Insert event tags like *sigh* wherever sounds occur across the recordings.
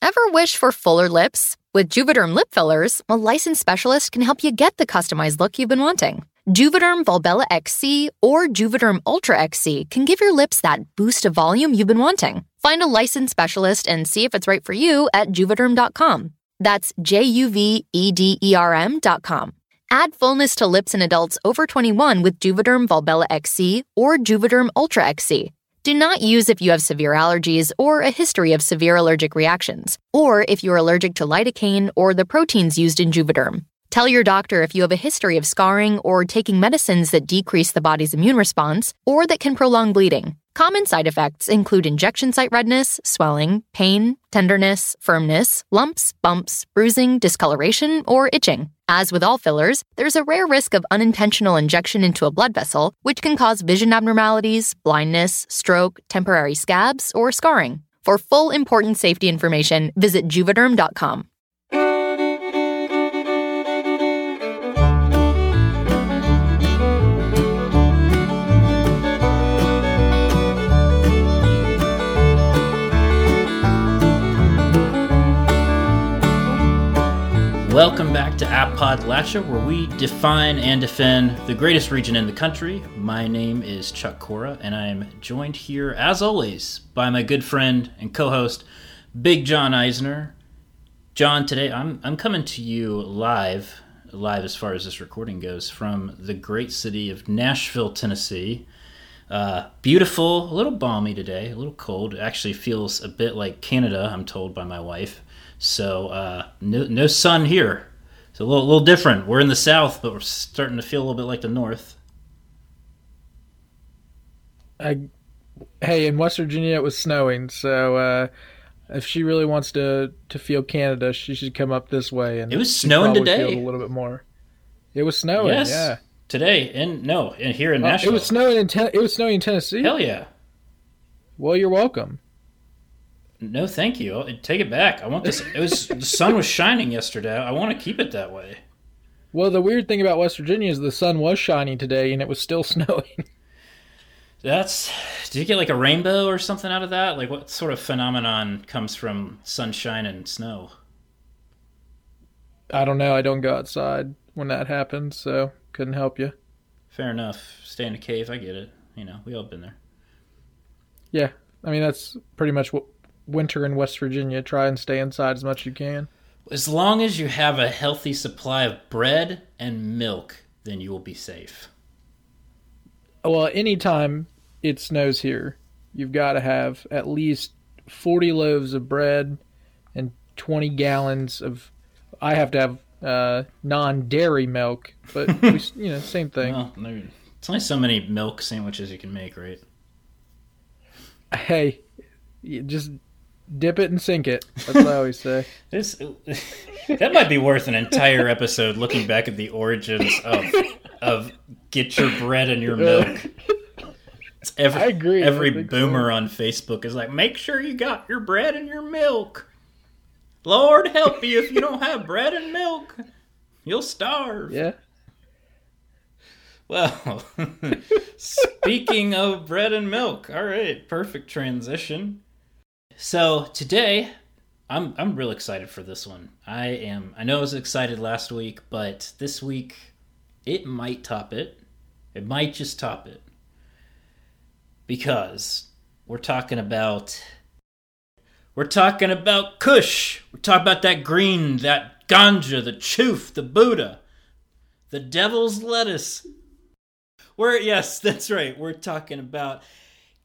Ever wish for fuller lips? With Juvederm lip fillers, a licensed specialist can help you get the customized look you've been wanting. Juvederm Volbella XC or Juvederm Ultra XC can give your lips that boost of volume you've been wanting. Find a licensed specialist and see if it's right for you at juvederm.com. That's J U V E D E R M.com. Add fullness to lips in adults over 21 with Juvederm Volbella XC or Juvederm Ultra XC. Do not use if you have severe allergies or a history of severe allergic reactions, or if you're allergic to lidocaine or the proteins used in Juvederm. Tell your doctor if you have a history of scarring or taking medicines that decrease the body's immune response or that can prolong bleeding. Common side effects include injection site redness, swelling, pain, tenderness, firmness, lumps, bumps, bruising, discoloration, or itching. As with all fillers, there's a rare risk of unintentional injection into a blood vessel, which can cause vision abnormalities, blindness, stroke, temporary scabs, or scarring. For full important safety information, visit juvederm.com. Welcome back to Appodlachia, where we define and defend the greatest region in the country. My name is Chuck Cora, and I am joined here, as always, by my good friend and co-host, Big John Eisner. John, today I'm I'm coming to you live, live as far as this recording goes, from the great city of Nashville, Tennessee. Uh, beautiful, a little balmy today, a little cold. It actually feels a bit like Canada, I'm told by my wife. So uh, no, no sun here. It's a little, little different. We're in the south, but we're starting to feel a little bit like the north. I, hey, in West Virginia it was snowing, so uh, if she really wants to to feel Canada, she should come up this way. And it was snowing today. a little bit more. It was snowing. Yes, yeah. Today, and no, and here in Nashville, it was snowing in ten- it was snowing in Tennessee. Hell yeah! Well, you're welcome. No, thank you. Take it back. I want this. It was the sun was shining yesterday. I want to keep it that way. Well, the weird thing about West Virginia is the sun was shining today and it was still *laughs* snowing. That's. Did you get like a rainbow or something out of that? Like, what sort of phenomenon comes from sunshine and snow? I don't know. I don't go outside when that happens, so couldn't help you. Fair enough. Stay in a cave. I get it. You know, we all been there. Yeah, I mean that's pretty much what winter in West Virginia. Try and stay inside as much as you can. As long as you have a healthy supply of bread and milk, then you will be safe. Well, anytime it snows here, you've got to have at least 40 loaves of bread and 20 gallons of. I have to have uh, non-dairy milk, but *laughs* we, you know, same thing. Well, it's only so many milk sandwiches you can make, right? Hey, just dip it and sink it. That's what I always say. *laughs* This that might be worth an entire episode looking back at the origins of of get your bread and your milk. It's every, I agree. Every I boomer so. on Facebook is like, make sure you got your bread and your milk. Lord help you if you don't have bread and milk. You'll starve. Yeah. Well, *laughs* speaking of bread and milk, all right, perfect transition. So today, I'm I'm real excited for this one. I am. I know I was excited last week, but this week, it might top it. It might just top it because we're talking about we're talking about Kush. We're talking about that green, that ganja, the choof, the Buddha, the devil's lettuce. We're yes, *laughs* that's right. We're talking about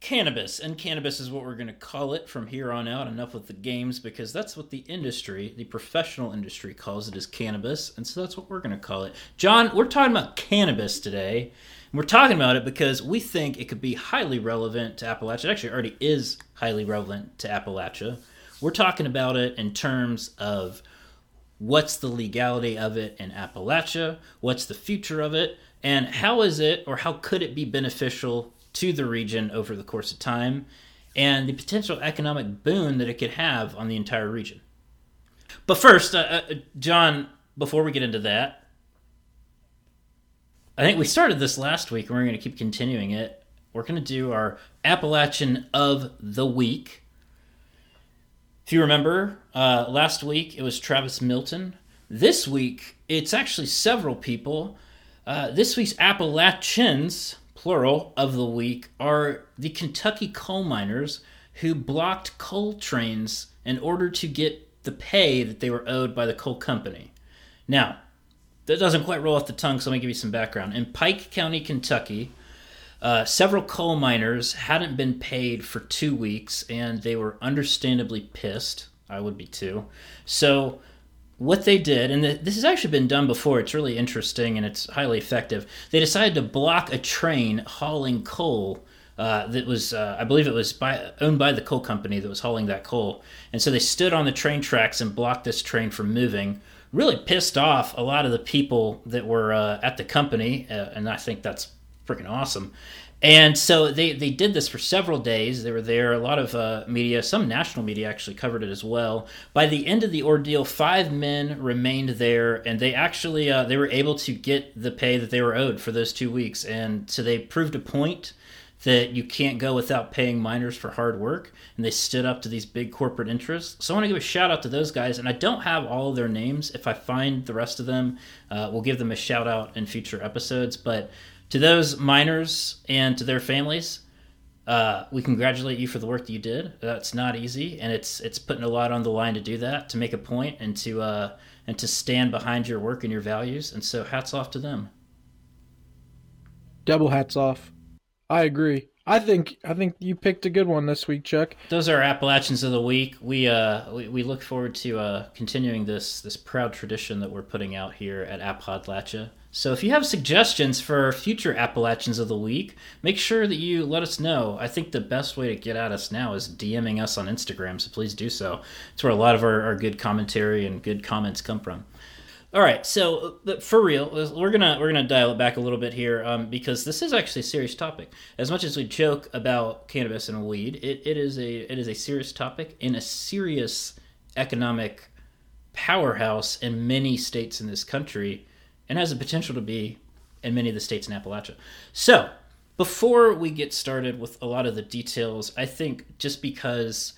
cannabis, and cannabis is what we're going to call it from here on out. Enough with the games because that's what the industry, the professional industry, calls it as cannabis, and so that's what we're going to call it. John, we're talking about cannabis today. And we're talking about it because we think it could be highly relevant to Appalachia. It actually already is highly relevant to Appalachia. We're talking about it in terms of what's the legality of it in Appalachia, what's the future of it, and how is it or how could it be beneficial to the region over the course of time, and the potential economic boon that it could have on the entire region. But first, uh, uh, John, before we get into that, I think we started this last week and we're going to keep continuing it. We're going to do our Appalachian of the Week. If you remember, uh, last week it was Travis Milton. This week it's actually several people. Uh, this week's Appalachians, plural, of the week are the Kentucky coal miners who blocked coal trains in order to get the pay that they were owed by the coal company. Now, that doesn't quite roll off the tongue, so let me give you some background. In Pike County, Kentucky, uh, several coal miners hadn't been paid for two weeks, and they were understandably pissed. I would be too. So, what they did, and this has actually been done before, it's really interesting and it's highly effective. They decided to block a train hauling coal uh, that was, uh, I believe it was by, owned by the coal company that was hauling that coal. And so they stood on the train tracks and blocked this train from moving. Really pissed off a lot of the people that were uh, at the company, uh, and I think that's freaking awesome. And so they, they did this for several days. They were there. A lot of uh, media, some national media actually covered it as well. By the end of the ordeal, five men remained there, and they actually uh, they were able to get the pay that they were owed for those two weeks. And so they proved a point that you can't go without paying miners for hard work, and they stood up to these big corporate interests. So I want to give a shout out to those guys, and I don't have all of their names. If I find the rest of them, uh, we'll give them a shout out in future episodes. But to those miners and to their families, uh, we congratulate you for the work that you did. That's not easy, and it's it's putting a lot on the line to do that, to make a point, and to uh, and to stand behind your work and your values. And so, hats off to them. Double hats off. I agree. I think I think you picked a good one this week, Chuck. Those are Appalachians of the week. We uh we, we look forward to uh continuing this this proud tradition that we're putting out here at Appodlachia. So if you have suggestions for future Appalachians of the week, make sure that you let us know. I think the best way to get at us now is DMing us on Instagram, so please do so. It's where a lot of our, our good commentary and good comments come from. All right, so for real, we're gonna we're gonna dial it back a little bit here um, because this is actually a serious topic. As much as we joke about cannabis and weed, it, it is a it is a serious topic in a serious economic powerhouse in many states in this country and has the potential to be in many of the states in Appalachia. So, before we get started with a lot of the details, I think just because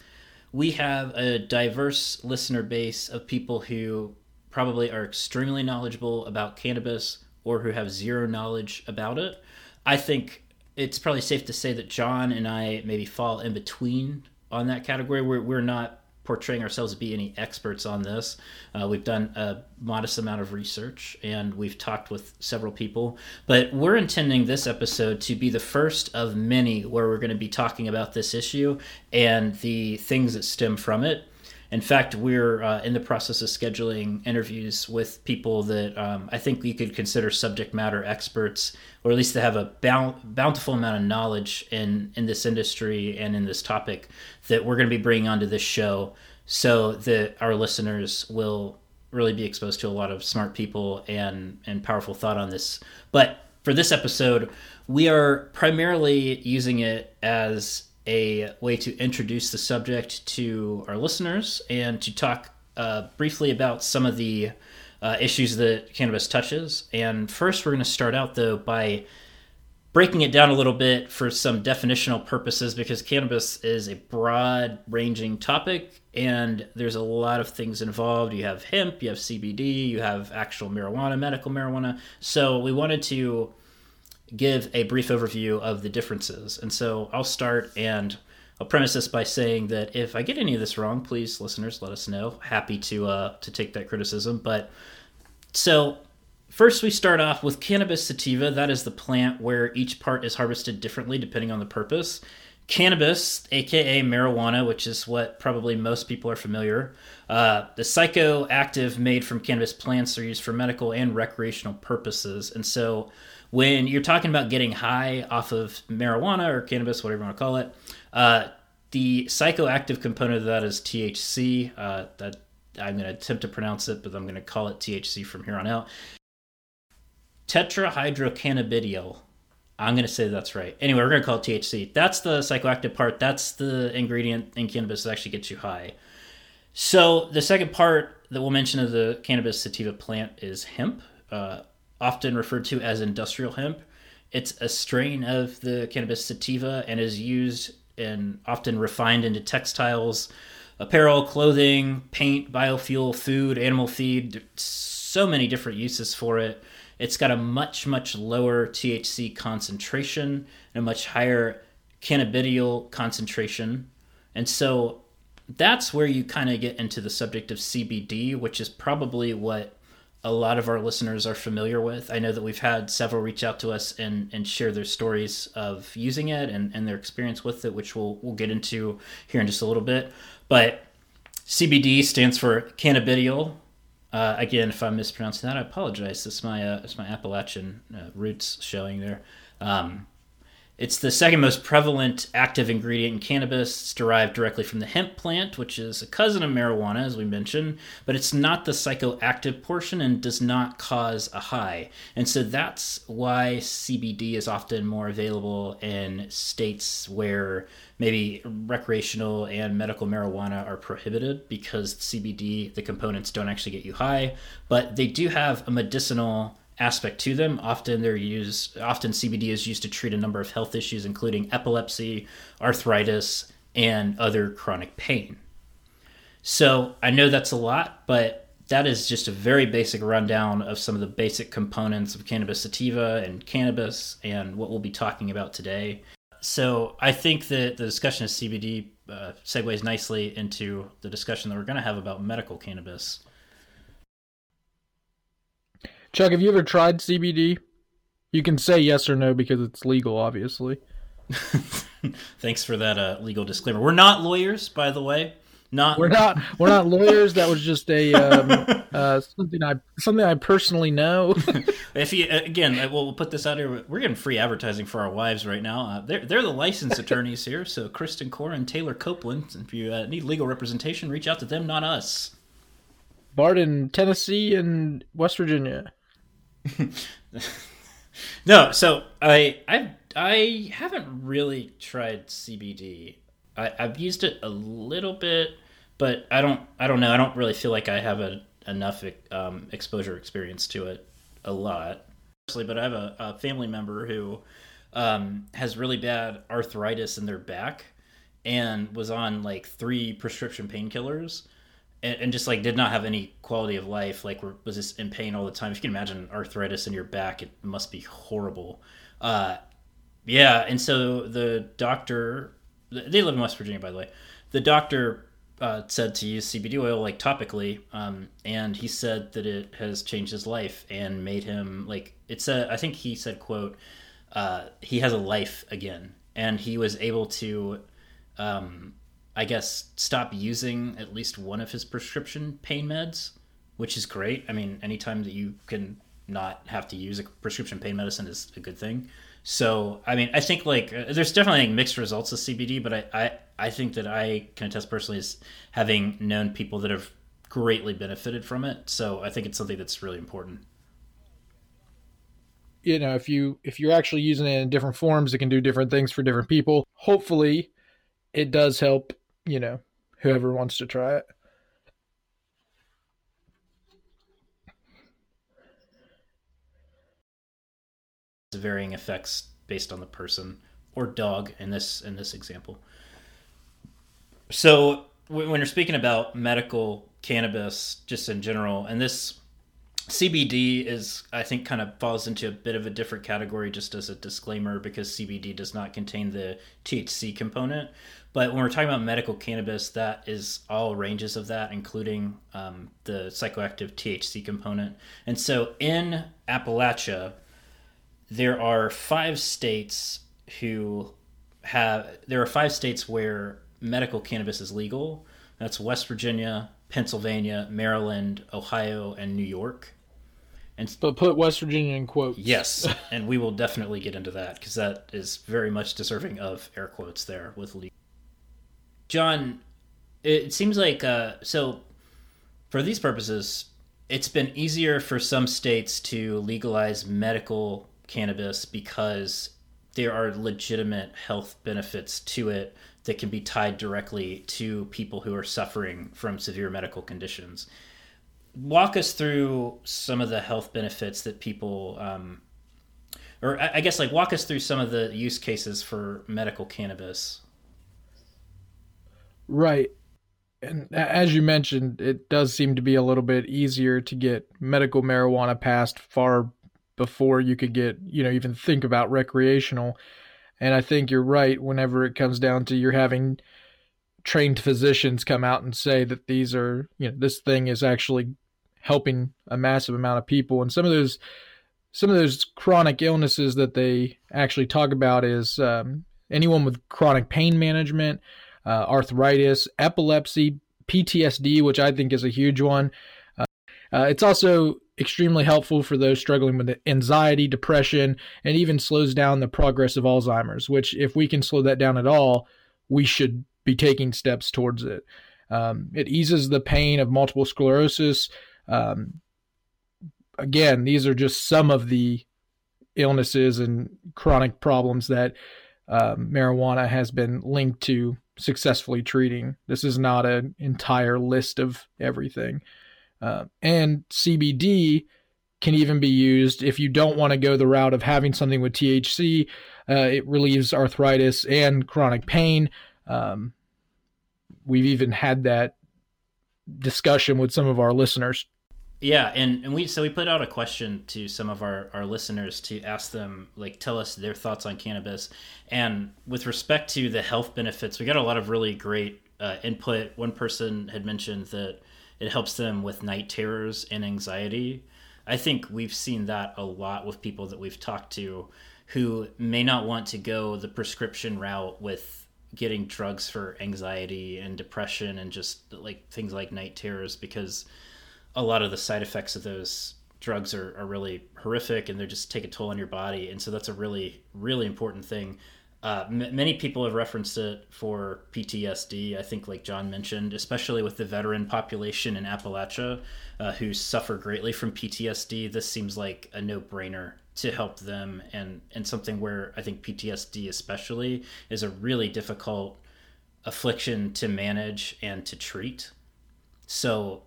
we have a diverse listener base of people who probably are extremely knowledgeable about cannabis or who have zero knowledge about it, I think it's probably safe to say that John and I maybe fall in between on that category. We're, we're not portraying ourselves to be any experts on this. Uh, we've done a modest amount of research and we've talked with several people, but we're intending this episode to be the first of many where we're going to be talking about this issue and the things that stem from it. In fact, we're uh, in the process of scheduling interviews with people that um, I think we could consider subject matter experts, or at least to have a bountiful amount of knowledge in, in this industry and in this topic that we're going to be bringing onto this show so that our listeners will really be exposed to a lot of smart people and, and powerful thought on this. But for this episode, we are primarily using it as a way to introduce the subject to our listeners and to talk uh, briefly about some of the uh, issues that cannabis touches. And first, we're going to start out though by breaking it down a little bit for some definitional purposes because cannabis is a broad ranging topic and there's a lot of things involved. You have hemp, you have CBD, you have actual marijuana, medical marijuana. So we wanted to give a brief overview of the differences. And so I'll start and I'll premise this by saying that if I get any of this wrong, please, listeners, let us know. Happy to uh, to take that criticism. But so first, we start off with cannabis sativa. That is the plant where each part is harvested differently depending on the purpose. Cannabis, aka marijuana, which is what probably most people are familiar. Uh, the psychoactive made from cannabis plants are used for medical and recreational purposes, and so when you're talking about getting high off of marijuana or cannabis, whatever you want to call it, uh, the psychoactive component of that is THC. Uh, that I'm going to attempt to pronounce it, but I'm going to call it THC from here on out. Tetrahydrocannabidiol. I'm going to say that's right. Anyway, we're going to call it THC. That's the psychoactive part. That's the ingredient in cannabis that actually gets you high. So the second part that we'll mention of the cannabis sativa plant is hemp. Uh, often referred to as industrial hemp. It's a strain of the cannabis sativa and is used and often refined into textiles, apparel, clothing, paint, biofuel, food, animal feed. So many different uses for it. It's got a much, much lower THC concentration and a much higher cannabidiol concentration. And so that's where you kind of get into the subject of CBD, which is probably what a lot of our listeners are familiar with. I know that we've had several reach out to us and, and share their stories of using it and, and their experience with it, which we'll, we'll get into here in just a little bit. But CBD stands for cannabidiol. Uh, again, if I'm mispronouncing that, I apologize. It's my uh, it's my Appalachian uh, roots showing there. Um, it's the second most prevalent active ingredient in cannabis. It's derived directly from the hemp plant, which is a cousin of marijuana, as we mentioned, but it's not the psychoactive portion and does not cause a high. And so that's why CBD is often more available in states where maybe recreational and medical marijuana are prohibited because CBD, the components don't actually get you high, but they do have a medicinal aspect to them. Often they're used often CBD is used to treat a number of health issues including epilepsy, arthritis, and other chronic pain. So, I know that's a lot, but that is just a very basic rundown of some of the basic components of cannabis sativa and cannabis and what we'll be talking about today. So, I think that the discussion of CBD uh, segues nicely into the discussion that we're going to have about medical cannabis. Chuck, have you ever tried CBD? You can say yes or no because it's legal, obviously. *laughs* Thanks for that uh, legal disclaimer. We're not lawyers, by the way. Not we're not we're not lawyers. That was just a um, *laughs* uh, something I something I personally know. *laughs* if you again, we'll put this out here. We're getting free advertising for our wives right now. Uh, they're they're the licensed attorneys here. So Kristen Core and Taylor Copeland. If you uh, need legal representation, reach out to them, not us. Bart in Tennessee and West Virginia. *laughs* no, so I I I haven't really tried CBD. I, I've used it a little bit, but I don't I don't know. I don't really feel like I have a, enough um, exposure experience to it a lot. But I have a, a family member who um, has really bad arthritis in their back and was on like three prescription painkillers and, and, just like did not have any quality of life like was just in pain all the time. If you can imagine arthritis in your back it must be horrible. Uh, yeah and so the doctor they live in west virginia by the way. The doctor uh, said to use cbd oil like topically um, and he said that it has changed his life and made him like it's a i think he said quote uh, he has a life again. And he was able to um, I guess, stop using at least one of his prescription pain meds, which is great. I mean, anytime that you can not have to use a prescription pain medicine is a good thing. So, I mean, I think like uh, there's definitely mixed results with CBD, but I, I, I think that I can attest personally as having known people that have greatly benefited from it. So I think it's something that's really important. You know, if you if you're actually using it in different forms, it can do different things for different people. Hopefully, it does help you know, whoever wants to try it. varying effects based on the person or dog in this in this example. So when you're speaking about medical cannabis just in general and this CBD is, I think, kind of falls into a bit of a different category just as a disclaimer because CBD does not contain the THC component. But when we're talking about medical cannabis, that is all ranges of that, including um, the psychoactive THC component. And so in Appalachia, there are five states who have, there are five states where medical cannabis is legal. That's West Virginia, Pennsylvania, Maryland, Ohio, and New York. And but put West Virginia in quotes. Yes, *laughs* and we will definitely get into that because that is very much deserving of air quotes there with Lee. John, it seems like uh, so. For these purposes, it's been easier for some states to legalize medical cannabis because there are legitimate health benefits to it that can be tied directly to people who are suffering from severe medical conditions walk us through some of the health benefits that people um, or I guess like walk us through some of the use cases for medical cannabis. Right. and as you mentioned, it does seem to be a little bit easier to get medical marijuana passed far before you could get, you know, even think about recreational. And I think you're right whenever it comes down to you're having trained physicians come out and say that these are, you know, this thing is actually helping a massive amount of people. And some of those, some of those chronic illnesses that they actually talk about is um, anyone with chronic pain management, uh, arthritis, epilepsy, PTSD, which I think is a huge one. Uh, uh, it's also extremely helpful for those struggling with anxiety, depression, and even slows down the progress of Alzheimer's, which, if we can slow that down at all, we should be taking steps towards it. Um, it eases the pain of multiple sclerosis. Um, again, these are just some of the illnesses and chronic problems that um, marijuana has been linked to successfully treating. This is not an entire list of everything. Uh, and CBD can even be used if you don't want to go the route of having something with THC. Uh, it relieves arthritis and chronic pain. Um, we've even had that discussion with some of our listeners. Yeah, and, and we so we put out a question to some of our, our listeners to ask them like tell us their thoughts on cannabis. And with respect to the health benefits, we got a lot of really great uh, input. One person had mentioned that it helps them with night terrors and anxiety. I think we've seen that a lot with people that we've talked to who may not want to go the prescription route with getting drugs for anxiety and depression and just like things like night terrors because a lot of the side effects of those drugs are, are really horrific and they just take a toll on your body and so that's a really really important thing uh, m- many people have referenced it for PTSD. I think, like John mentioned, especially with the veteran population in Appalachia uh, who suffer greatly from PTSD, this seems like a no-brainer to help them, and and something where I think PTSD especially is a really difficult affliction to manage and to treat. So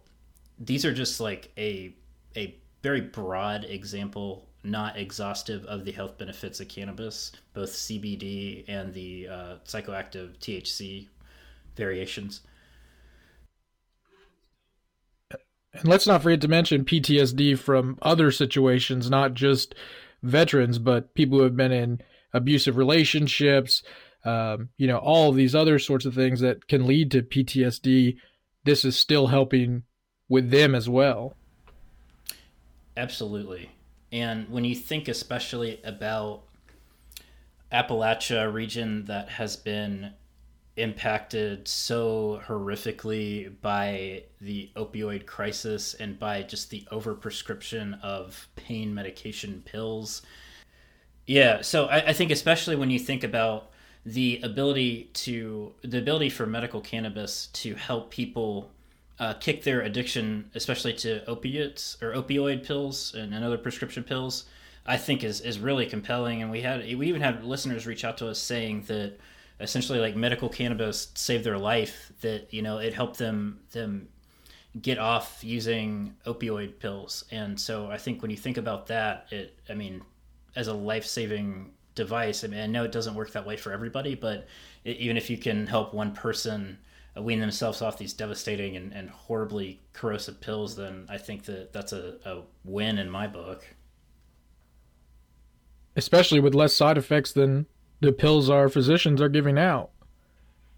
these are just like a a very broad example not exhaustive of the health benefits of cannabis, both CBD and the uh, psychoactive THC variations. And let's not forget to mention PTSD from other situations, not just veterans, but people who have been in abusive relationships, um, you know, all these other sorts of things that can lead to PTSD. This is still helping with them as well. Absolutely. And when you think especially about Appalachia region that has been impacted so horrifically by the opioid crisis and by just the overprescription of pain medication pills. Yeah, so I, I think especially when you think about the ability to the ability for medical cannabis to help people uh, kick their addiction, especially to opiates or opioid pills and, and other prescription pills, I think is is really compelling. And we had we even had listeners reach out to us saying that essentially like medical cannabis saved their life. That you know it helped them them get off using opioid pills. And so I think when you think about that, it I mean, as a life saving device, I mean I know it doesn't work that way for everybody, but it, even if you can help one person Uh, wean themselves off these devastating and, and horribly corrosive pills, then I think that that's a, a win in my book. Especially with less side effects than the pills our physicians are giving out.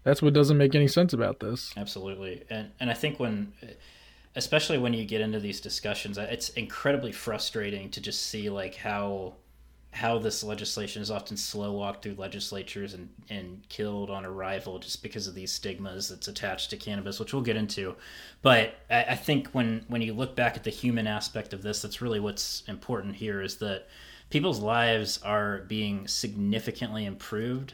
That's what doesn't make any sense about this. Absolutely. And and I think when especially when you get into these discussions, uh, it's incredibly frustrating to just see like how how this legislation is often slow walked through legislatures and, and killed on arrival just because of these stigmas that's attached to cannabis, which we'll get into. But I, I think when, when you look back at the human aspect of this, that's really what's important here is that people's lives are being significantly improved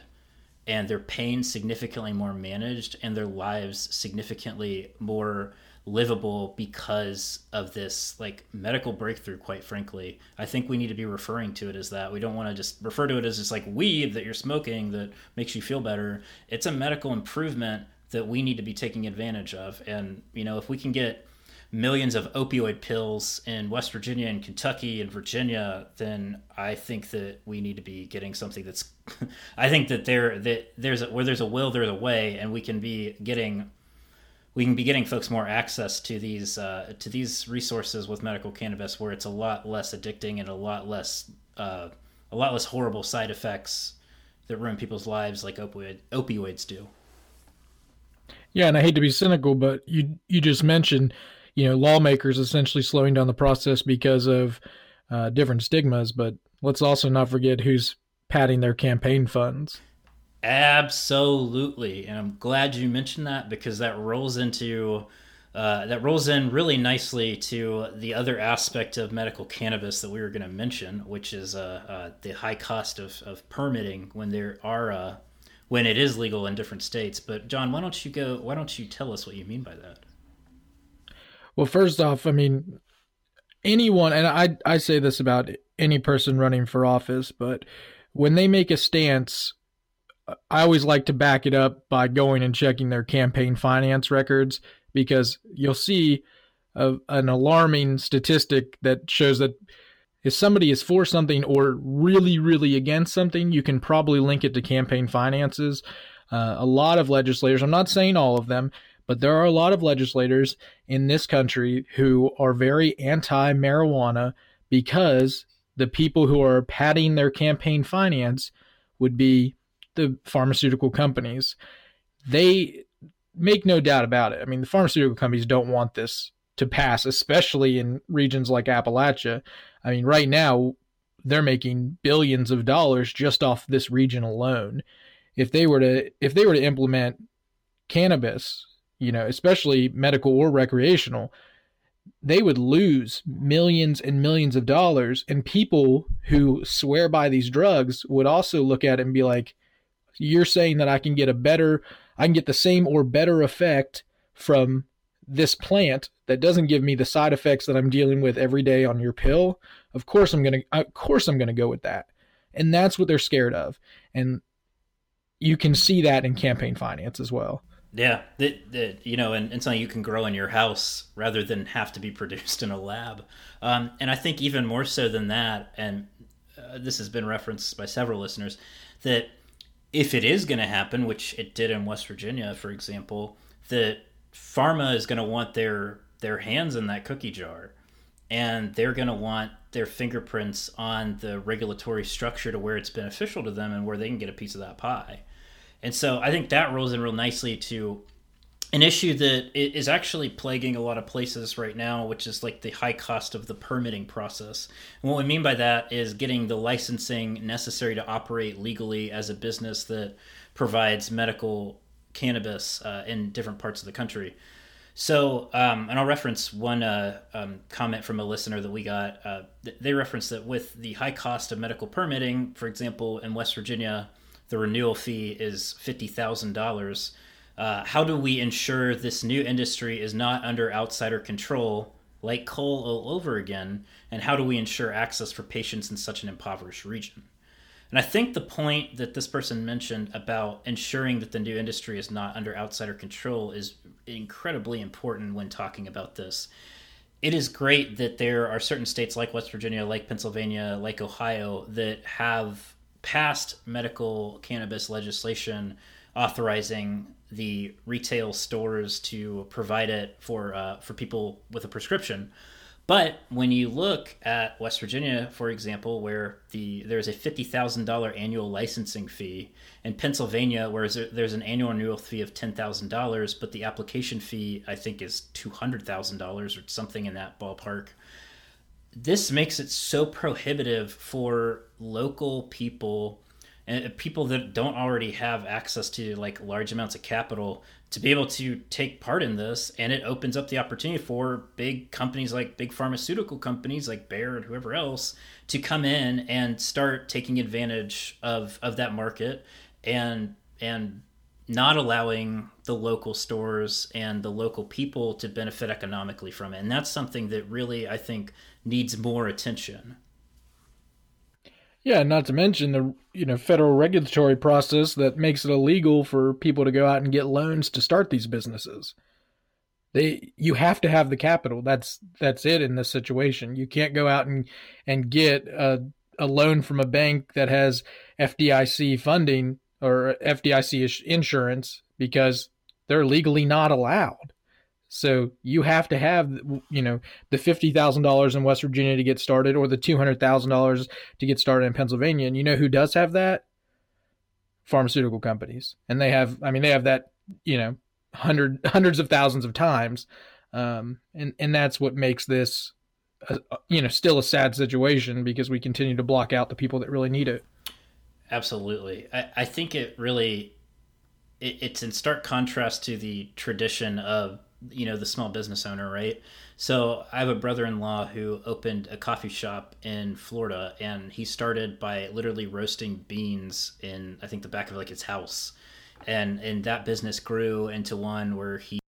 and their pain significantly more managed and their lives significantly more livable because of this like medical breakthrough quite frankly. I think we need to be referring to it as that. We don't want to just refer to it as just like weed that you're smoking that makes you feel better. It's a medical improvement that we need to be taking advantage of. And you know if we can get millions of opioid pills in west virginia and kentucky and virginia then i think that we need to be getting something that's *laughs* i think that there that there's a, where there's a will there's a way and we can be getting we can be getting folks more access to these uh, to these resources with medical cannabis, where it's a lot less addicting and a lot less uh, a lot less horrible side effects that ruin people's lives, like opioid opioids do. Yeah, and I hate to be cynical, but you you just mentioned, you know, lawmakers essentially slowing down the process because of uh, different stigmas. But let's also not forget who's padding their campaign funds. Absolutely, and I'm glad you mentioned that because that rolls into uh, that rolls in really nicely to the other aspect of medical cannabis that we were going to mention, which is uh, uh, the high cost of, of permitting when there are uh, when it is legal in different states. But John, why don't you go? Why don't you tell us what you mean by that? Well, first off, I mean anyone, and I I say this about any person running for office, but when they make a stance I always like to back it up by going and checking their campaign finance records because you'll see a, an alarming statistic that shows that if somebody is for something or really, really against something, you can probably link it to campaign finances. Uh, a lot of legislators, I'm not saying all of them, but there are a lot of legislators in this country who are very anti marijuana because the people who are padding their campaign finance would be the pharmaceutical companies, they make no doubt about it. I mean, the pharmaceutical companies don't want this to pass, especially in regions like Appalachia. I mean, right now, they're making billions of dollars just off this region alone. If they were to if they were to implement cannabis, you know, especially medical or recreational, they would lose millions and millions of dollars and people who swear by these drugs would also look at it and be like, you're saying that I can get a better, I can get the same or better effect from this plant that doesn't give me the side effects that I'm dealing with every day on your pill. Of course I'm going to of course I'm going to go with that. And that's what they're scared of. And you can see that in campaign finance as well. Yeah, that, that you know, and, and something you can grow in your house rather than have to be *laughs* produced in a lab. Um, and I think even more so than that, and uh, this has been referenced by several listeners, that if it is going to happen, which it did in West Virginia, for example, that pharma is going to want their their hands in that cookie jar, and they're going to want their fingerprints on the regulatory structure to where it's beneficial to them and where they can get a piece of that pie. And so I think that rolls in real nicely to an issue that is actually plaguing a lot of places right now, which is like the high cost of the permitting process. And what we mean by that is getting the licensing necessary to operate legally as a business that provides medical cannabis uh, in different parts of the country. So, um, and I'll reference one uh, um, comment from a listener that we got. Uh, they referenced that with the high cost of medical permitting, for example, in West Virginia, the renewal fee is $50,000 uh, how do we ensure this new industry is not under outsider control, like coal all over again? And how do we ensure access for patients in such an impoverished region? And I think the point that this person mentioned about ensuring that the new industry is not under outsider control is incredibly important when talking about this. It is great that there are certain states like West Virginia, like Pennsylvania, like Ohio that have passed medical cannabis legislation authorizing the retail stores to provide it for uh, for people with a prescription. But when you look at West Virginia, for example, where the there's a fifty thousand dollar annual licensing fee, in Pennsylvania, where there's an annual renewal fee of ten thousand dollars, but the application fee I think is two hundred thousand dollars or something in that ballpark. This makes it so prohibitive for local people and people that don't already have access to like large amounts of capital to be able to take part in this and it opens up the opportunity for big companies like big pharmaceutical companies like Bayer and whoever else to come in and start taking advantage of of that market and and not allowing the local stores and the local people to benefit economically from it. And that's something that really I think needs more attention yeah, not to mention the you know federal regulatory process that makes it illegal for people to go out and get loans to start these businesses. They you have to have the capital. That's that's it in this situation. You can't go out and and get a a loan from a bank that has FDIC funding or FDIC insurance because they're legally not allowed. So you have to have, you know, the fifty thousand dollars in West Virginia to get started, or the two hundred thousand dollars to get started in Pennsylvania. And you know who does have that? Pharmaceutical companies, and they have. I mean, they have that. You know, hundred hundreds of thousands of times, um, and and that's what makes this, a, you know, still a sad situation because we continue to block out the people that really need it. Absolutely, I, I think it really, it, it's in stark contrast to the tradition of you know the small business owner right? So i have a brother-in-law who opened a coffee shop in florida and he started by literally roasting beans in i think the back of like his house. And and that business grew into one where he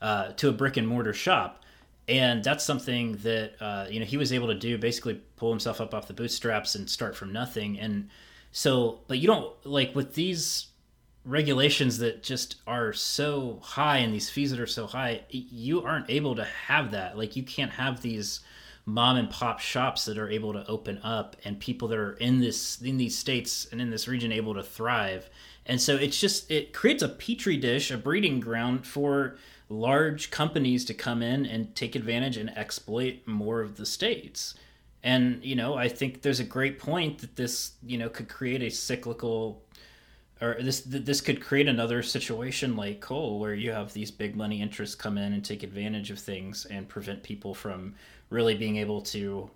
uh, to a brick and mortar shop. And that's something that uh, you know he was able to do basically pull himself up off the bootstraps and start from nothing. And so but you don't like with these regulations that just are so high and these fees that are so high you aren't able to have that. Like you can't have these mom and pop shops that are able to open up and people that are in this in these states and in this region able to thrive. And so it's just it creates a petri dish a breeding ground for large companies to come in and take advantage and exploit more of the states. And you know i think there's a great point that this you know could create a cyclical or this this could create another situation like coal where you have these big money interests come in and take advantage of things and prevent people from really being able to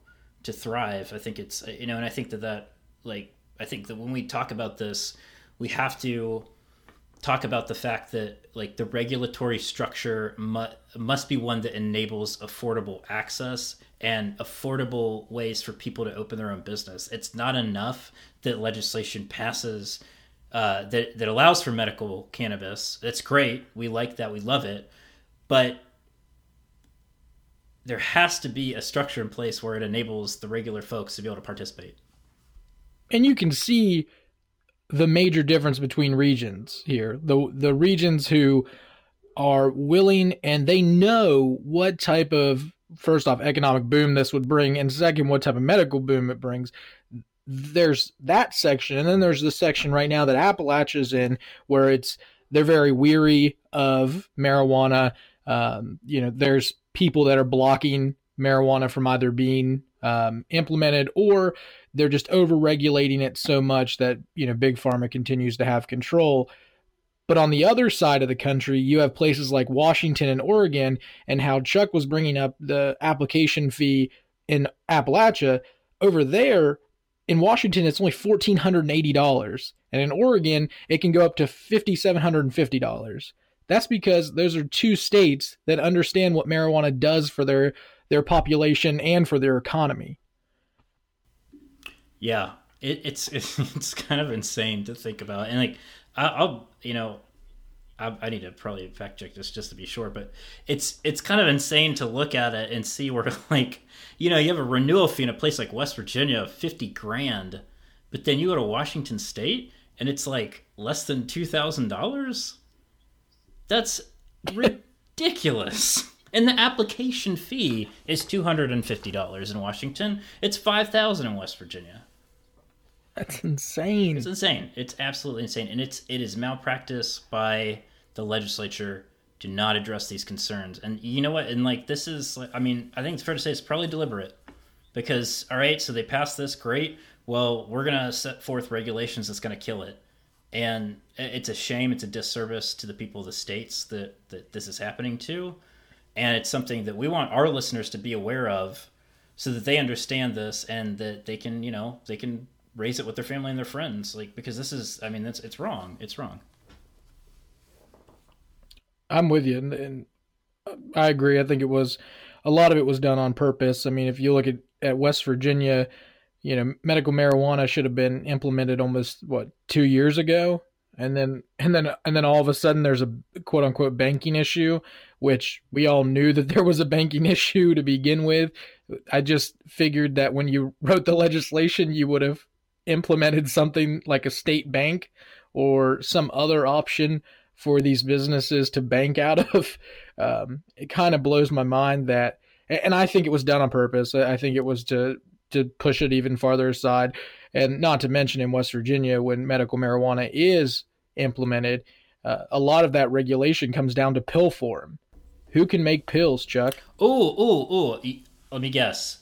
to thrive. I think it's you know and i think that that like i think that when we talk about this we have to talk about the fact that like the regulatory structure mu- must be one that enables affordable access and affordable ways for people to open their own business. It's not enough that legislation passes uh, that that allows for medical cannabis. That's great. We like that. We love it. But there has to be a structure in place where it enables the regular folks to be able to participate. And you can see the major difference between regions here. The the regions who are willing and they know what type of first off economic boom this would bring and second what type of medical boom it brings there's that section, and then there's the section right now that Appalachia's in, where it's they're very weary of marijuana. Um, you know, there's people that are blocking marijuana from either being um, implemented or they're just over regulating it so much that you know big pharma continues to have control. But on the other side of the country, you have places like Washington and Oregon, and how Chuck was bringing up the application fee in Appalachia. Over there, in Washington, it's only $1,480. And in Oregon, it can go up to $5,750. That's because those are two states that understand what marijuana does for their, their population and for their economy. Yeah, it, it's, it's, *laughs* it's kind of insane to think about. And like, I, I'll, you know, I, I, need to probably fact check this just to be sure, but it's it's kind of insane to look at it and see where *laughs* like you know you have a renewal fee in a place like West Virginia, of fifty grand, but then you go to Washington State and it's like less than two thousand dollars. That's ridiculous. *laughs* And the application fee is two hundred and fifty dollars in Washington. It's five thousand in West Virginia. That's insane. It's insane. It's absolutely insane, and it's it is malpractice by the legislature to not address these concerns. And you know what? And like this is, I mean, I think it's fair to say it's probably deliberate, because all right, so they passed this, great. Well, we're gonna set forth regulations that's gonna kill it, and it's a shame. It's a disservice to the people of the states that that this is happening to, and it's something that we want our listeners to be aware of, so that they understand this and that they can, you know, they can raise it with their family and their friends like because this is i mean it's it's wrong it's wrong i'm with you and, and, i agree. I think it was a lot of it was done on purpose. I mean if you look at, at west virginia you know medical marijuana should have been implemented almost what two years ago? And then and then and then all of a sudden there's a quote unquote banking issue which we all knew that *laughs* there was a banking *laughs* issue to begin with. I just figured that when you *laughs* wrote the legislation you would have implemented something like a state bank or some other option for these businesses to bank out of. *laughs* Um, it kind of blows my mind that, and I think it was done on purpose. I think it was to to push it even farther aside, and not to mention in West Virginia when medical marijuana is implemented, uh, a lot of that regulation comes down to pill form. who can make pills, Chuck? Oh, oh, oh. Let me guess.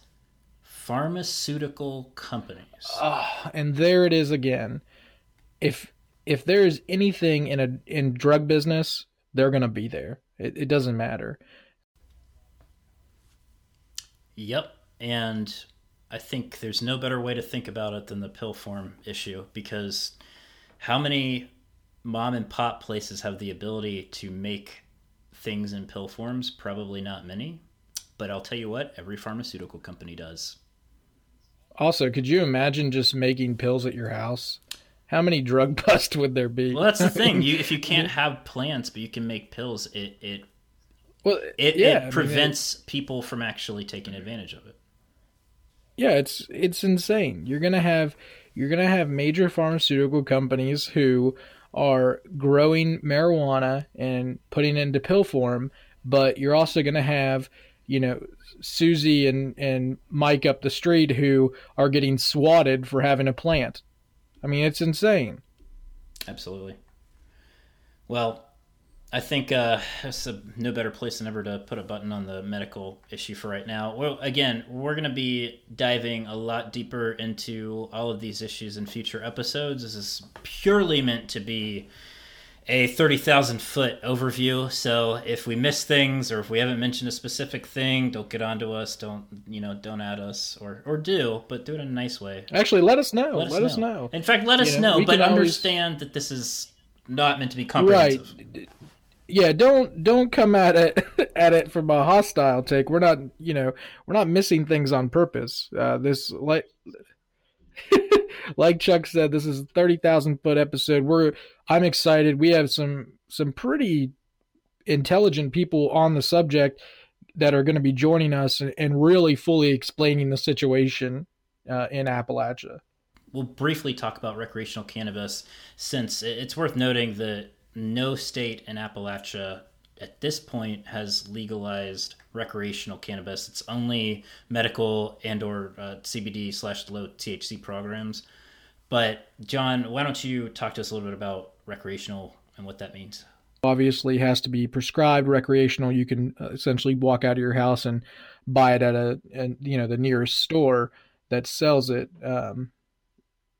Pharmaceutical companies. Oh, and there it is again. If if there is anything in a in drug business, they're gonna be there. It, it doesn't matter. Yep, and I think there's no better way to think about it than the pill form issue because how many mom and pop places have the ability to make things in pill forms? Probably not many. But I'll tell you what, every pharmaceutical company does. Also, could you imagine just making pills at your house? How many drug *laughs* busts would there be? Well, that's the thing. You, if you *laughs* can't have plants, but you can make pills, it it well, it, yeah, it prevents I mean, it, people from actually taking advantage of it. Yeah, it's it's insane. You're gonna have you're gonna have major pharmaceutical companies who are growing marijuana and putting it into pill form, but you're also gonna have you know Susie and and Mike up the street who are getting swatted for having a plant. I mean, it's insane. Absolutely. Well, I think uh, it's a no better place than ever to put a button on the medical issue for right now. Well, again, we're going to be diving a lot deeper into all of these issues in future episodes. This is purely meant to be a 30,000 foot overview. So if we miss things or if we haven't mentioned a specific thing, don't get onto us. Don't, you know, don't add us or, or do, but do it in a nice way. Actually, let us know. Let, let us, know. know. In fact, let us know, know but understand always... that this is not meant to be comprehensive. Right. Yeah, don't don't come at it *laughs* at it from a hostile take. We're not, you know, we're not missing things on purpose. Uh, this like *laughs* like Chuck said, this is a thirty thousand foot episode. We're I'm excited. We have some some pretty intelligent people on the subject that are going to be joining us and, really fully explaining the situation uh, in Appalachia. We'll briefly talk about recreational cannabis since it's worth noting that no state in Appalachia at this point has legalized recreational cannabis. It's only medical and or uh, CBD slash low THC programs. But John, why don't you talk to us a little bit about recreational and what that means? Obviously, has to be prescribed recreational. You can uh, essentially walk out of your house and buy it at a, you know the nearest store that sells it. Um,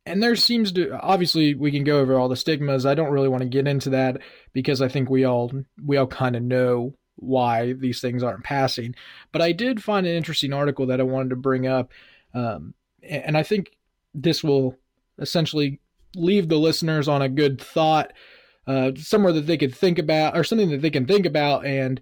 and there seems to obviously we can go over all the stigmas. I don't really want to get into that because I think we all we all kind of know why these things aren't passing. But I did find an interesting article that I wanted to bring up, um, and I think this will essentially leave the listeners on a good thought, uh, somewhere that they could think about, or something that they can think about and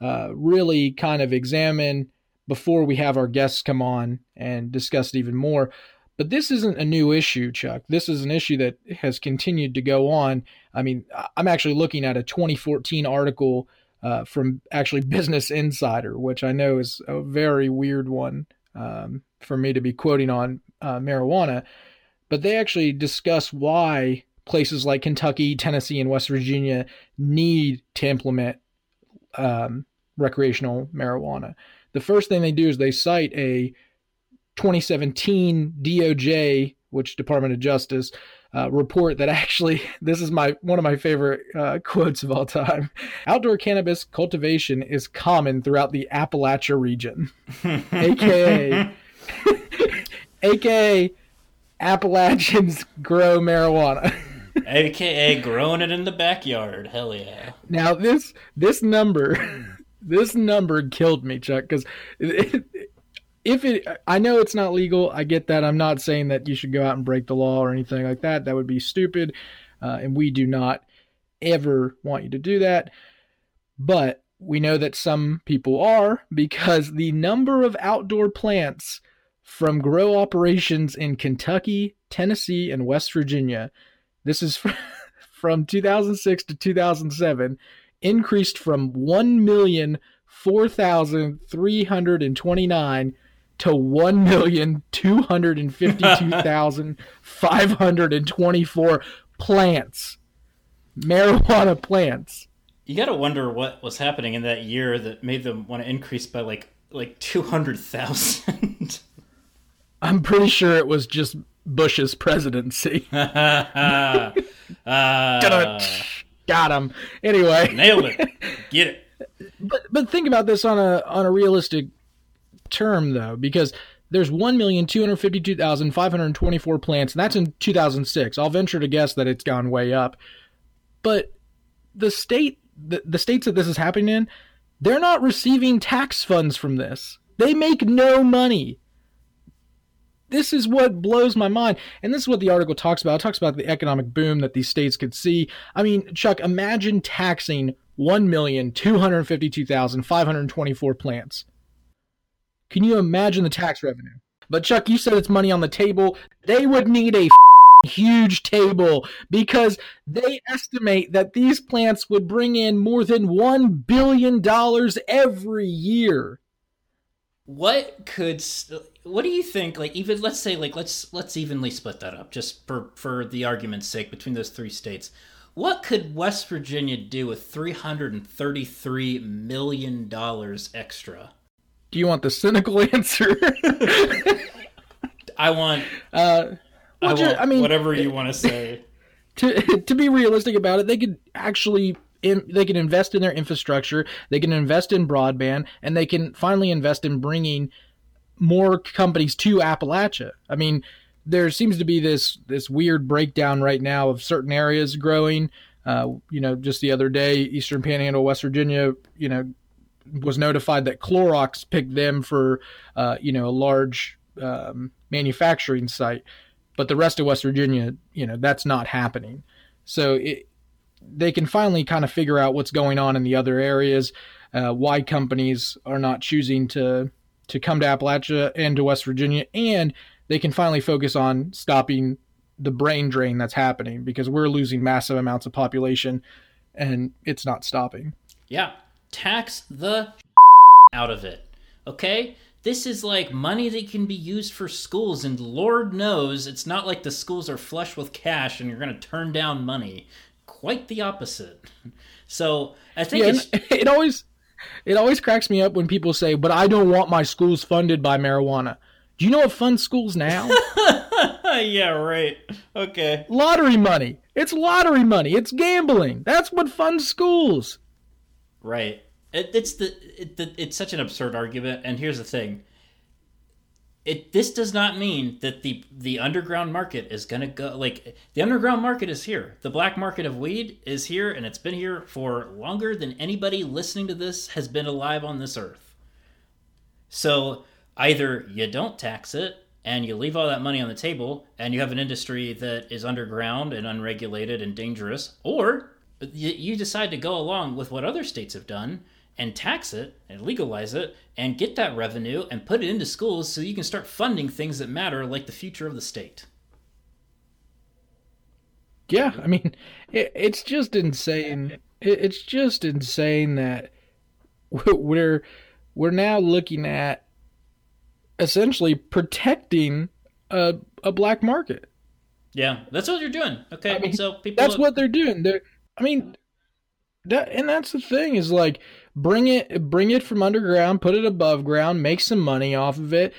uh, really kind of examine before we have our guests come on and discuss it even more. But this isn't a new issue, Chuck. This is an issue that has continued to go on. I mean, I'm actually looking at a 2014 article uh, from actually Business Insider, which I know is a very weird one um, for me to be quoting on uh, marijuana. But they actually discuss why places like Kentucky, Tennessee, and West Virginia need to implement um, recreational marijuana. The first thing they do is they cite a 2017 DOJ, which Department of Justice, uh, report that actually *laughs* this is my one of my favorite uh, quotes of all time. *laughs* Outdoor cannabis cultivation is common throughout the Appalachia region, *laughs* aka aka Appalachians grow marijuana. AKA growing it in the backyard. Hell yeah. Now this this number this number killed me, Chuck, because if it i know it's not legal. I get that. I'm not saying that you should go out and break the law or anything like that. That would be stupid uh, and we do not ever want you to do that. But we know that some people are because the number of outdoor plants from grow operations in kentucky tennessee and west virginia this is *laughs* from 2006 to 2007 increased from 1 million 4,329 to one million two hundred and fifty-two thousand five hundred and twenty-four plants, marijuana plants. You got to wonder what was happening in that year that made them want to increase by like like two hundred thousand. *laughs* I'm pretty sure it was just Bush's presidency. *laughs* uh, got him. Anyway, nailed it. *laughs* Get it. but but think about this on a on a realistic term though, because there's 1,252,524 plants, and that's in 2006. I'll venture to guess that it's gone way up. But the state, the, the states that this is happening in, they're not receiving tax funds from this. They make no money. This is what blows my mind. And this is what the article talks about. It talks about the economic boom that these states could see. I mean, Chuck, imagine taxing 1,252,524 plants. Can you imagine the tax revenue? But Chuck, you said it's money on the table. They would need a huge table because they estimate that these plants would bring in more than $1 billion every year. What could what do you think like even let's say like let's let's evenly split that up just for for the argument's sake between those three states. What could West Virginia do with 333 million dollars extra? Do you want the cynical *laughs* answer? I want. Uh, I, well, ju- want I mean, whatever you want to say. *laughs* to to be realistic about it, they could actually in, they can invest in their infrastructure, they can invest in broadband, and they can finally invest in bringing more companies to Appalachia. I mean, there seems to be this this weird breakdown right now of certain areas growing. Uh, you know, just the other day, Eastern Panhandle, West Virginia, you know, was notified that Clorox picked them for, uh, you know, a large um, manufacturing site, but the rest of West Virginia, you know, that's not happening. So it, they can finally kind of figure out what's going on in the other areas, uh, why companies are not choosing to to come to Appalachia and to West Virginia, and they can finally focus on stopping the brain drain that's happening because we're losing massive amounts of population, and it's not stopping. Yeah, tax the *laughs* out of it. Okay? This is like money that can be used for schools, and Lord knows it's not like the schools are flush with cash and you're going to turn down money. Quite the opposite. *laughs* So I think Yeah, it's. *laughs* it always it always cracks me up when people say, "But I don't want my schools funded by marijuana." Do you know what funds schools now? yeah, right. Okay. lottery money. It's lottery money. It's gambling. That's what funds schools. Right. It, it's the, it, the it's such an absurd argument, and here's the thing. It this does not mean that the the underground market is gonna go like the underground market is here. The black market of weed is here, and it's been here for longer than anybody listening to this has been alive on this earth. So either you don't tax it and you leave all that money on the table, and you have an industry that is underground and unregulated and dangerous, or you, you decide to go along with what other states have done and tax it and legalize it and get that revenue and put it into schools so you can start funding things that matter like the future of the state. Yeah, I mean, it, it's just insane. It, it's just insane that *laughs* we're we're now looking at essentially protecting a a black market. Yeah, that's what you're doing. Okay, I mean, so people That's what they're doing. They're, I mean, that and that's the thing is like bring it bring it from underground, put it above ground, make some money off of it,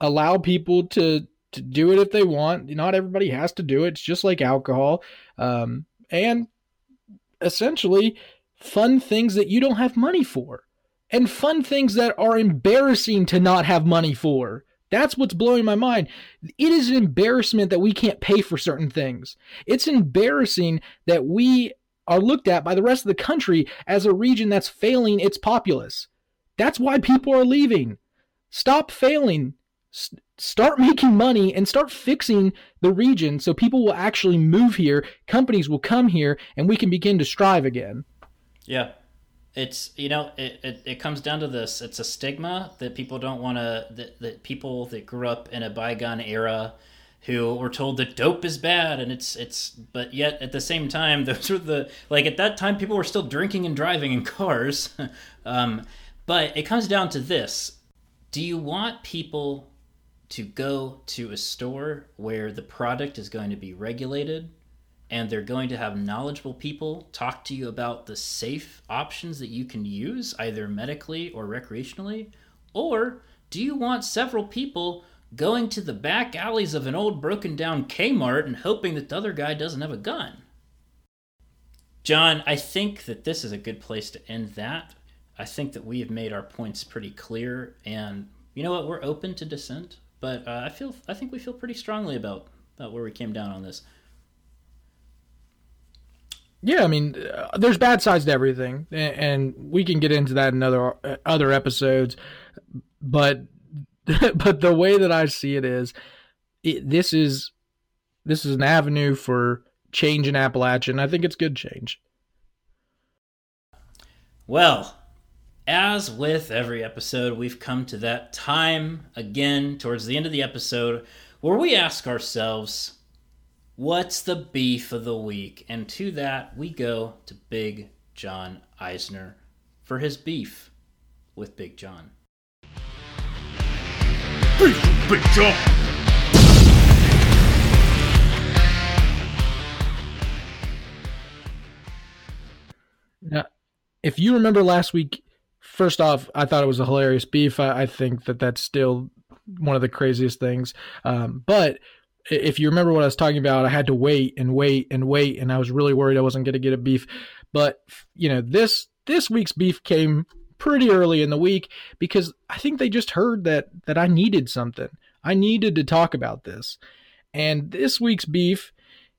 allow people to to do it if they want. Not everybody has to do it. It's just like alcohol, um, and essentially fund things that you don't have money for, and fund things that are embarrassing to not have money for. That's what's blowing my mind. It is an embarrassment that we can't pay for certain things. It's embarrassing that we are looked at by the rest of the country as a region that's failing its populace. That's why people are leaving. Stop failing. S- start *laughs* making money and start fixing the region so people will actually move here, companies will come here, and we can begin to strive again. Yeah. It's you know it, it, it comes down to this. It's a stigma that people don't want to that, that people that grew up in a bygone era who were told that dope is bad and it's it's but yet at the same time *laughs* those were the like at that time people were still drinking and driving in cars. *laughs* Um, but it comes down to this. Do you want people to go to a store where the product is going to be regulated and they're going to have knowledgeable people talk to you about the safe options that you can use either medically or recreationally? Or do you want several people going to the back alleys of an old broken down Kmart and hoping that the other guy doesn't have a gun. John, I think that this is a good place to end that. I think that we have made our points pretty clear, and you know what? We're open to dissent, but uh, I feel I think we feel pretty strongly about about where we came down on this. Yeah, I mean, uh, there's bad sides to everything, and, we can get into that in other uh, other episodes. But *laughs* but the way that I see it is, it, this is this is an avenue for change in Appalachian. I think it's good change. Well, as with every episode, we've come to that time again towards the end of the episode where we ask ourselves, what's the beef of the week? And to that, we go to Big John Eisner for his beef with Big John. With Big John! Now, if you remember last week, first off, I thought it was a hilarious beef. I, I think that that's still one of the craziest things. Um, but if you remember what I was talking about, I had to wait and wait and wait, and I was really worried I wasn't going to get a beef. But you know, this this week's beef came pretty early in the week because I think they just heard that that I needed something. I needed to talk about this. And this week's beef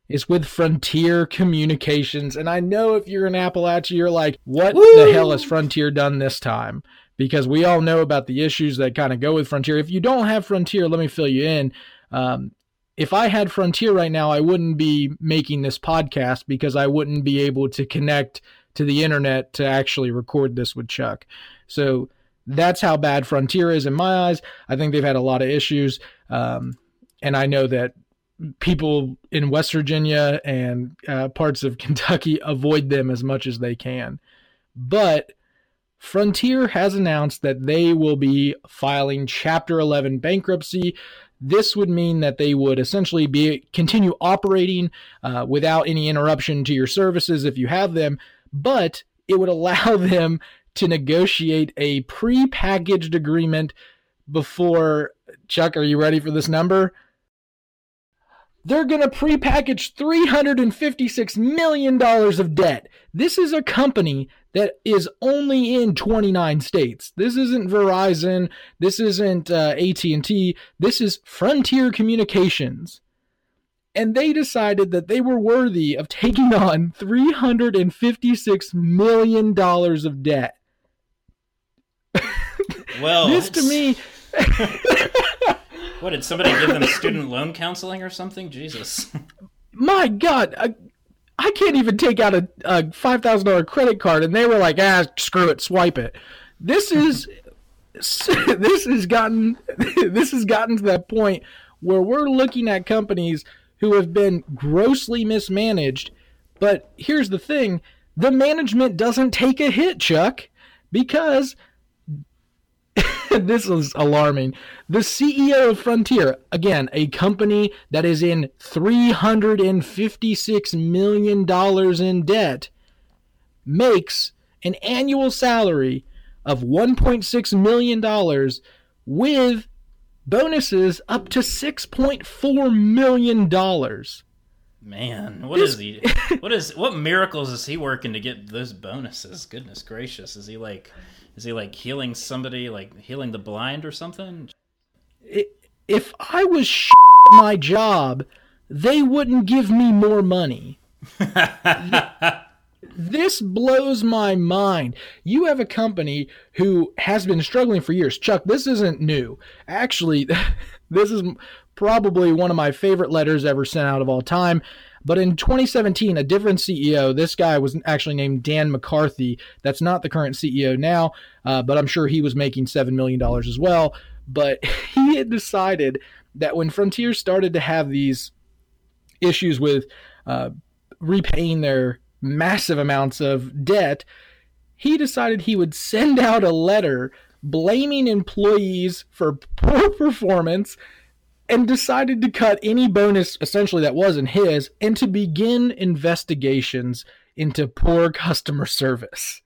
is with Frontier Communications. And I know if you're in Appalachia, you're like, what Woo! the hell has Frontier done this time? Because we all know about the issues that kind of go with Frontier. If you don't have Frontier, let me fill you in. Um, if I had Frontier right now, I wouldn't be making this podcast because I wouldn't be able to connect to the internet to actually record this with Chuck. So that's how bad Frontier is in my eyes. I think they've had a lot of issues. Um, and I know that people in West Virginia and uh, parts of *laughs* Kentucky avoid them as much as they can. But Frontier has announced that they will be filing Chapter 11 bankruptcy. This would mean that they would essentially be continue operating uh, without any interruption to your services if you have them, but it would allow *laughs* them to negotiate a pre-packaged agreement before Chuck. Are you ready for this number? they're going to prepackage $356 million of debt. This is a company that is only in 29 states. This isn't Verizon. This isn't uh, AT&T. This is Frontier Communications. And they decided that they were worthy of taking on $356 million of debt. *laughs* Well, this to me *laughs* What did somebody give them student loan counseling or something? Jesus. My God, I, I can't even take out a, a five thousand dollar credit card, and they were like, "Ah, screw it, swipe it." This is *laughs* this has gotten this has gotten to that point where we're looking at companies who have been grossly mismanaged. But here's the thing: the management doesn't take a hit, Chuck, because *laughs* this is alarming. The CEO of Frontier, again, a company that is in $356 million in debt, makes an annual salary of $1.6 million with bonuses up to $6.4 million. Man, what this... is he? What is what miracles is he working to get those bonuses? Goodness gracious, is he like is he like healing somebody, like healing the blind or something? If I was my job, they wouldn't give me more money. *laughs* this blows my mind. You have a company who has been struggling for years. Chuck, this isn't new. Actually, *laughs* this is probably one of my favorite letters ever sent out of all time. But in 2017, a different CEO, this guy was actually named Dan McCarthy. That's not the current CEO now, uh, but I'm sure he was making $7 million as well. But *laughs* he had decided that when Frontier started to have these issues with uh, repaying their massive amounts of debt, he decided he would send out a letter blaming employees for poor *laughs* performance and decided to cut any bonus essentially that wasn't his and to begin investigations into poor customer service.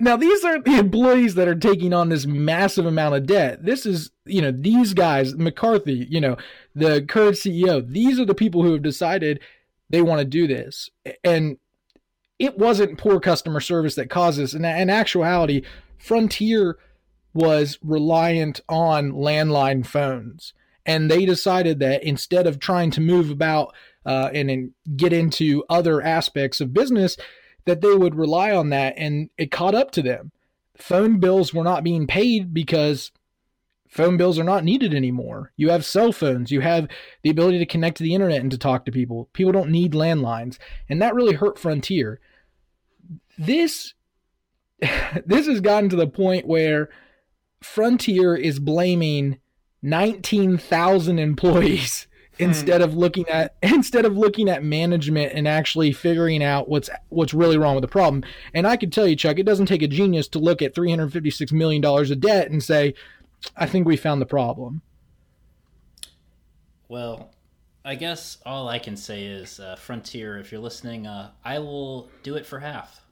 Now, these aren't the employees that are taking on this massive amount of debt. This is, you know, these guys, McCarthy, you know, the current CEO, these are the people who have decided they want to do this. And it wasn't poor customer service that caused this. In, in actuality, Frontier was reliant on landline phones. And they decided that instead of trying to move about uh, and, and get into other aspects of business, that they would rely on that. And it caught up to them. Phone bills were not being paid because phone bills are not needed anymore. You have cell phones, you have the ability to connect to the internet and to talk to people. People don't need landlines. And that really hurt Frontier. This *laughs* this has gotten to the point where Frontier is blaming 19,000 employees hmm. instead of looking at *laughs* instead of looking at management and actually figuring out what's what's really wrong with the problem. And I can tell you, Chuck, it doesn't take a genius to look at 356 million dollars of debt and say, "I think we found the problem." Well, I guess all I can say is, uh, Frontier, if you're listening, uh, I will do it for half.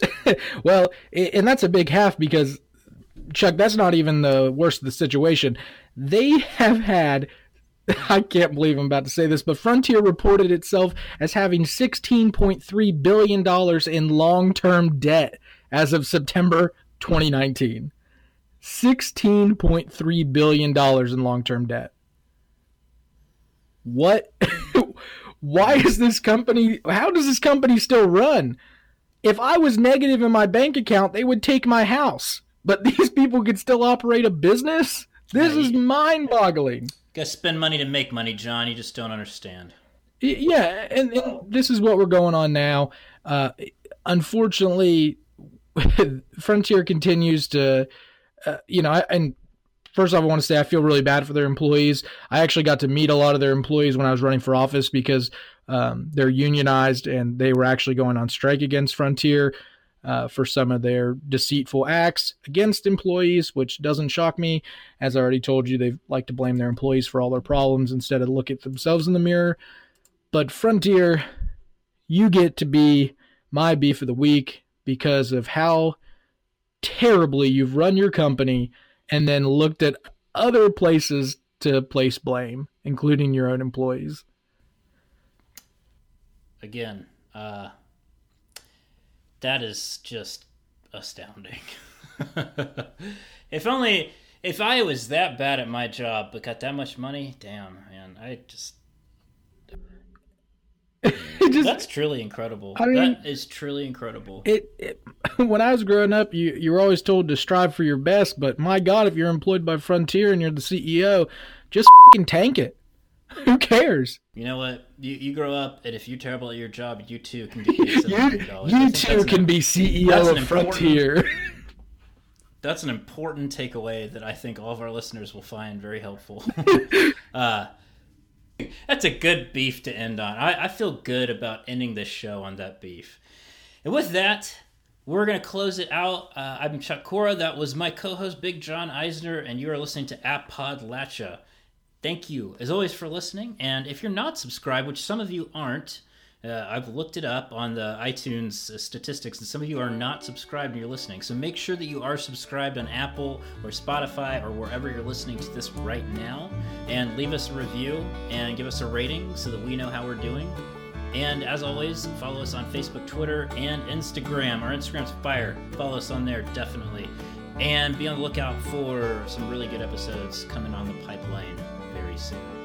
*laughs* well, and that's a big half because Chuck, that's not even the worst of the situation. They have had *laughs* I can't believe I'm about to say this, but Frontier reported itself as having $16.3 billion in long term debt as of September 2019. $16.3 billion in long term debt. What? *laughs* Why is this company, how does this company still run? If I was negative in my bank account, they would take my house. But *laughs* these people could still operate a business? This is mind boggling. Gotta spend money to make money, John. You just don't understand. Yeah, and, and this is what we're going on now. Uh, unfortunately, *laughs* Frontier continues to, uh, you know, and first off, I want to say I feel really bad for their employees. I actually got to meet a lot of their employees when I was running for office because um, they're unionized and they were actually going on strike against Frontier uh, for some of their deceitful acts against employees, which doesn't shock me. As I already told you, they like to blame their employees for all their problems instead of look at themselves in the mirror. But Frontier, you get to be my beef of the week because of how terribly you've run your company and then looked at other places to place blame, including your own employees again, uh, that is just astounding. *laughs* if only if I was that bad at my job but got that much money, damn man, I just. *laughs* just that's truly incredible. I mean, that is truly incredible. It, it *laughs* when I was growing up, you you were always told to strive for your best, but my God, if you're employed by Frontier and you're the CEO, just tank it. *laughs* Who cares? You know what? You, you grow up, and if you're terrible at your job, you too can get paid You, you too can an, be CEO of Frontier. That's an important takeaway that I think all of our listeners will find very helpful. uh, that's a good beef to end on. I, I feel good about ending this show on that beef. And with that, we're going to close it out. Uh, I'm Chuck Kora. That was my co host, Big John Eisner, and you are listening to Appodlachia thank you as always for listening. And if you're not subscribed, which some of you aren't, uh, I've looked it up on the iTunes uh, statistics, and some of you are not subscribed and you're listening. So make sure that you are subscribed on Apple or Spotify or wherever you're listening to this right now. And leave us a review and give us a rating so that we know how we're doing. And as always, follow us on Facebook, Twitter, and Instagram. Our Instagram's fire. Follow us on there, definitely. And be on the lookout for some really good episodes coming on the pipeline very soon.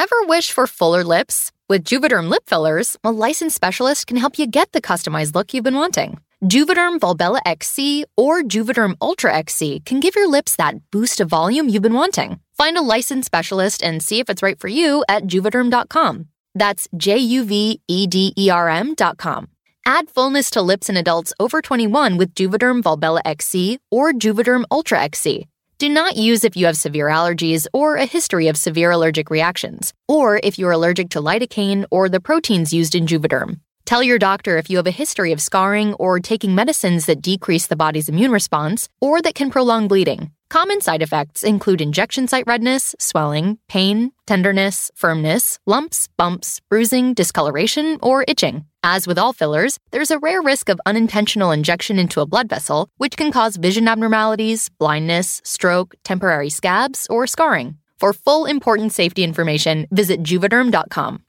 Ever wish for fuller lips? With Juvederm lip fillers, a licensed specialist can help you get the customized look you've been wanting. Juvederm Volbella XC or Juvederm Ultra XC can give your lips that boost of volume you've been wanting. Find a licensed specialist and see if it's right for you at juvederm.com. That's J U V E D E R M.com. Add fullness to lips in adults over 21 with Juvederm Volbella XC or Juvederm Ultra XC. Do not use if you have severe allergies or a history of severe allergic reactions, or if you're allergic to lidocaine or the proteins used in Juvederm. Tell your doctor if you have a history of scarring or taking medicines that decrease the body's immune response or that can prolong bleeding. Common side effects include injection site redness, swelling, pain, tenderness, firmness, lumps, bumps, bruising, discoloration, or itching. As with all fillers, there's a rare risk of unintentional injection into a blood vessel, which can cause vision abnormalities, blindness, stroke, temporary scabs, or scarring. For full important safety information, visit juvederm.com.